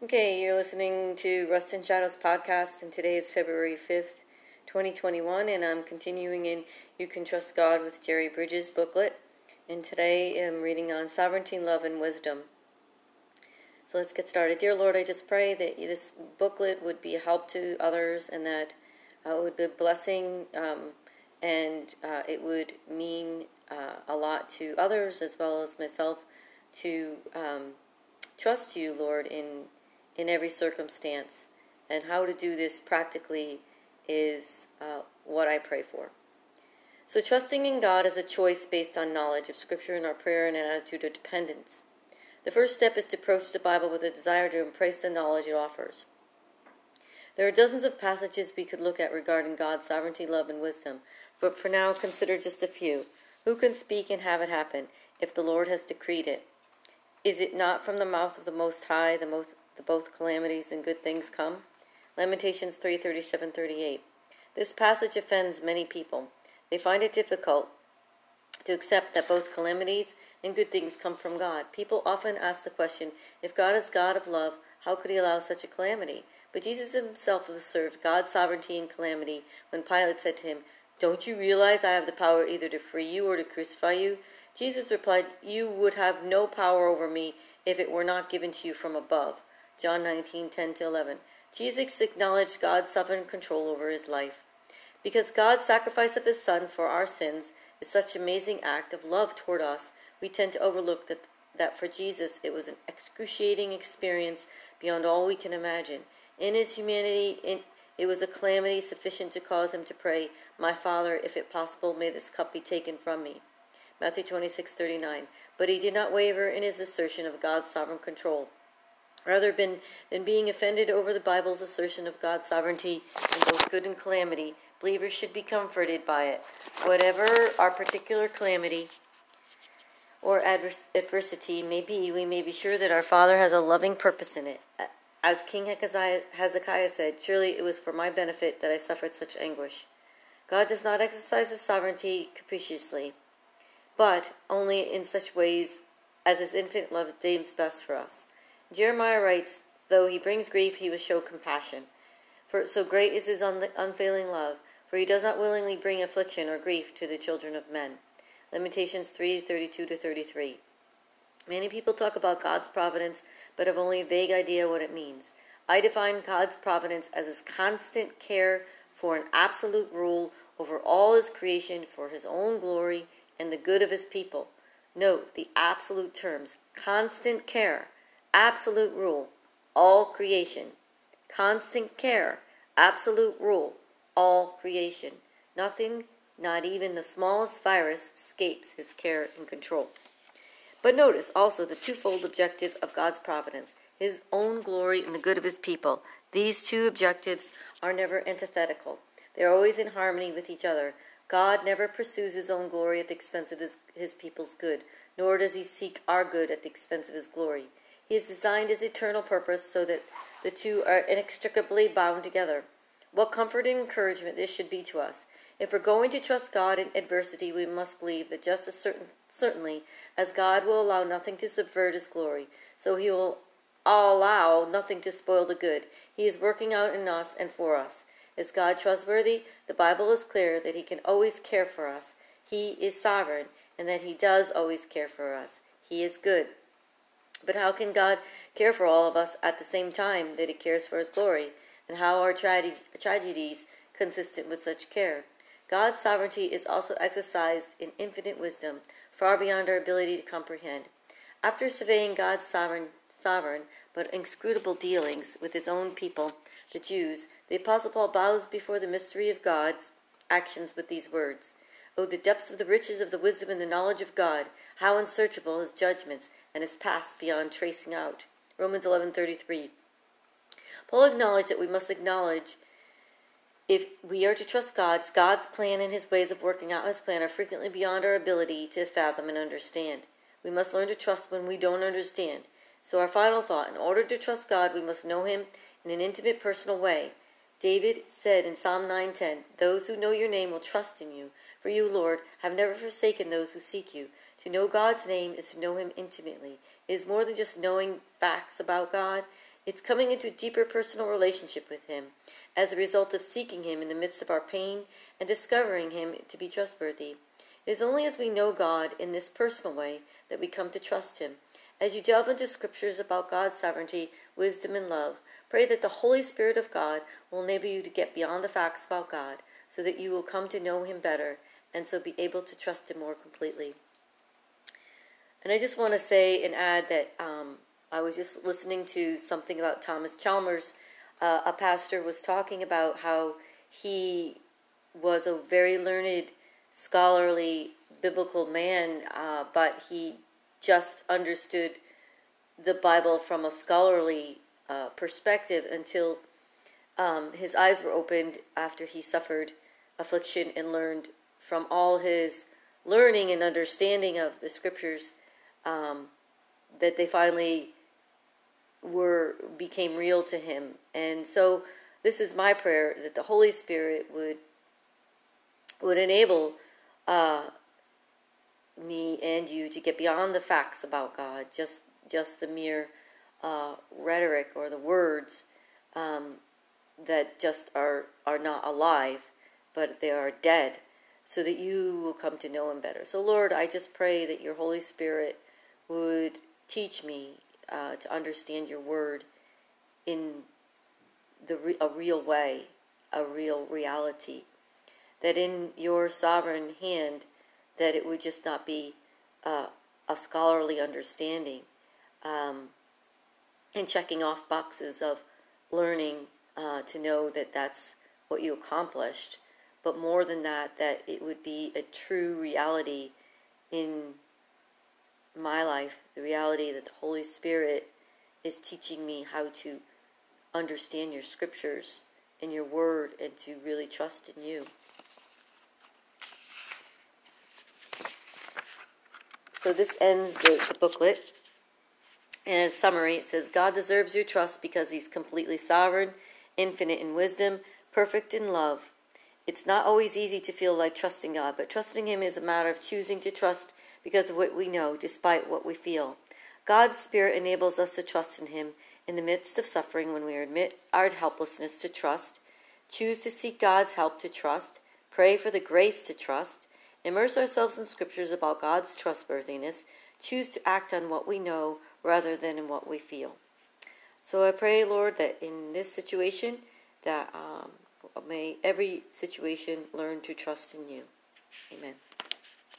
Okay, you're listening to Rust and Shadows podcast, and today is February 5th, 2021, and I'm continuing in You Can Trust God with Jerry Bridges booklet. And today I'm reading on sovereignty, love, and wisdom. So let's get started. Dear Lord, I just pray that this booklet would be a help to others and that uh, it would be a blessing um, and uh, it would mean uh, a lot to others as well as myself to um, trust you, Lord, in in every circumstance. And how to do this practically is uh, what I pray for. So, trusting in God is a choice based on knowledge of Scripture and our prayer and an attitude of dependence. The first step is to approach the Bible with a desire to embrace the knowledge it offers. There are dozens of passages we could look at regarding God's sovereignty, love, and wisdom, but for now consider just a few. Who can speak and have it happen if the Lord has decreed it? Is it not from the mouth of the Most High the most the both calamities and good things come? Lamentations 3:37 38. This passage offends many people. They find it difficult to accept that both calamities and good things come from God. People often ask the question, if God is God of love, how could he allow such a calamity? But Jesus himself observed God's sovereignty in calamity when Pilate said to him, Don't you realize I have the power either to free you or to crucify you? Jesus replied, You would have no power over me if it were not given to you from above. John 19, 10 to 11. Jesus acknowledged God's sovereign control over his life. Because God's sacrifice of his Son for our sins is such an amazing act of love toward us, we tend to overlook that, that for Jesus it was an excruciating experience beyond all we can imagine. In his humanity, in, it was a calamity sufficient to cause him to pray, My Father, if it possible, may this cup be taken from me. Matthew 26:39. But he did not waver in his assertion of God's sovereign control. Rather than, than being offended over the Bible's assertion of God's sovereignty in both good and calamity, believers should be comforted by it. Whatever our particular calamity or advers- adversity may be, we may be sure that our Father has a loving purpose in it. As King Hezekiah said, Surely it was for my benefit that I suffered such anguish. God does not exercise his sovereignty capriciously, but only in such ways as his infinite love deems best for us. Jeremiah writes, Though he brings grief, he will show compassion. For so great is his un- unfailing love, for he does not willingly bring affliction or grief to the children of men. Lamentations 3:32 to 33. Many people talk about God's providence, but have only a vague idea what it means. I define God's providence as his constant care for an absolute rule over all his creation for his own glory and the good of his people. Note the absolute terms constant care absolute rule, all creation. Constant care, absolute rule, all creation. Nothing, not even the smallest virus, escapes his care and control. But notice also the twofold objective of God's providence his own glory and the good of his people. These two objectives are never antithetical, they are always in harmony with each other. God never pursues his own glory at the expense of his, his people's good, nor does he seek our good at the expense of his glory. He has designed his eternal purpose so that the two are inextricably bound together. What comfort and encouragement this should be to us. If we're going to trust God in adversity, we must believe that just as certain, certainly as God will allow nothing to subvert his glory, so he will allow nothing to spoil the good. He is working out in us and for us. Is God trustworthy? The Bible is clear that he can always care for us. He is sovereign, and that he does always care for us. He is good. But how can God care for all of us at the same time that He cares for His glory? And how are tra- tragedies consistent with such care? God's sovereignty is also exercised in infinite wisdom, far beyond our ability to comprehend. After surveying God's sovereign, sovereign but inscrutable dealings with His own people, the Jews, the Apostle Paul bows before the mystery of God's actions with these words Oh, the depths of the riches of the wisdom and the knowledge of God! How unsearchable his judgments and his past beyond tracing out. Romans 11:33. Paul acknowledged that we must acknowledge if we are to trust God's, God's plan and his ways of working out his plan are frequently beyond our ability to fathom and understand. We must learn to trust when we don't understand. So our final thought, in order to trust God, we must know him in an intimate personal way. David said in Psalm 9:10, "Those who know your name will trust in you, for you, Lord, have never forsaken those who seek you." To know God's name is to know him intimately. It is more than just knowing facts about God. It's coming into a deeper personal relationship with Him as a result of seeking Him in the midst of our pain and discovering Him to be trustworthy. It is only as we know God in this personal way that we come to trust Him. As you delve into scriptures about God's sovereignty, wisdom, and love, pray that the Holy Spirit of God will enable you to get beyond the facts about God so that you will come to know Him better and so be able to trust Him more completely. And I just want to say and add that um, I was just listening to something about Thomas Chalmers. Uh, a pastor was talking about how he was a very learned, scholarly, biblical man, uh, but he just understood the Bible from a scholarly uh, perspective until um, his eyes were opened after he suffered affliction and learned from all his learning and understanding of the scriptures um, that they finally were became real to him. And so this is my prayer that the Holy Spirit would would enable uh, me and you to get beyond the facts about God, just just the mere uh, rhetoric or the words um, that just are are not alive, but they are dead, so that you will come to know Him better. So, Lord, I just pray that Your Holy Spirit would teach me uh, to understand Your Word in the re- a real way, a real reality. That in Your sovereign hand that it would just not be uh, a scholarly understanding um, and checking off boxes of learning uh, to know that that's what you accomplished, but more than that, that it would be a true reality in my life, the reality that the Holy Spirit is teaching me how to understand your scriptures and your word and to really trust in you. So this ends the, the booklet. And as summary, it says God deserves your trust because he's completely sovereign, infinite in wisdom, perfect in love. It's not always easy to feel like trusting God, but trusting him is a matter of choosing to trust because of what we know, despite what we feel. God's Spirit enables us to trust in Him in the midst of suffering when we admit our helplessness to trust, choose to seek God's help to trust, pray for the grace to trust, immerse ourselves in scriptures about God's trustworthiness, choose to act on what we know rather than in what we feel. So I pray, Lord, that in this situation, that um, may every situation learn to trust in you. Amen.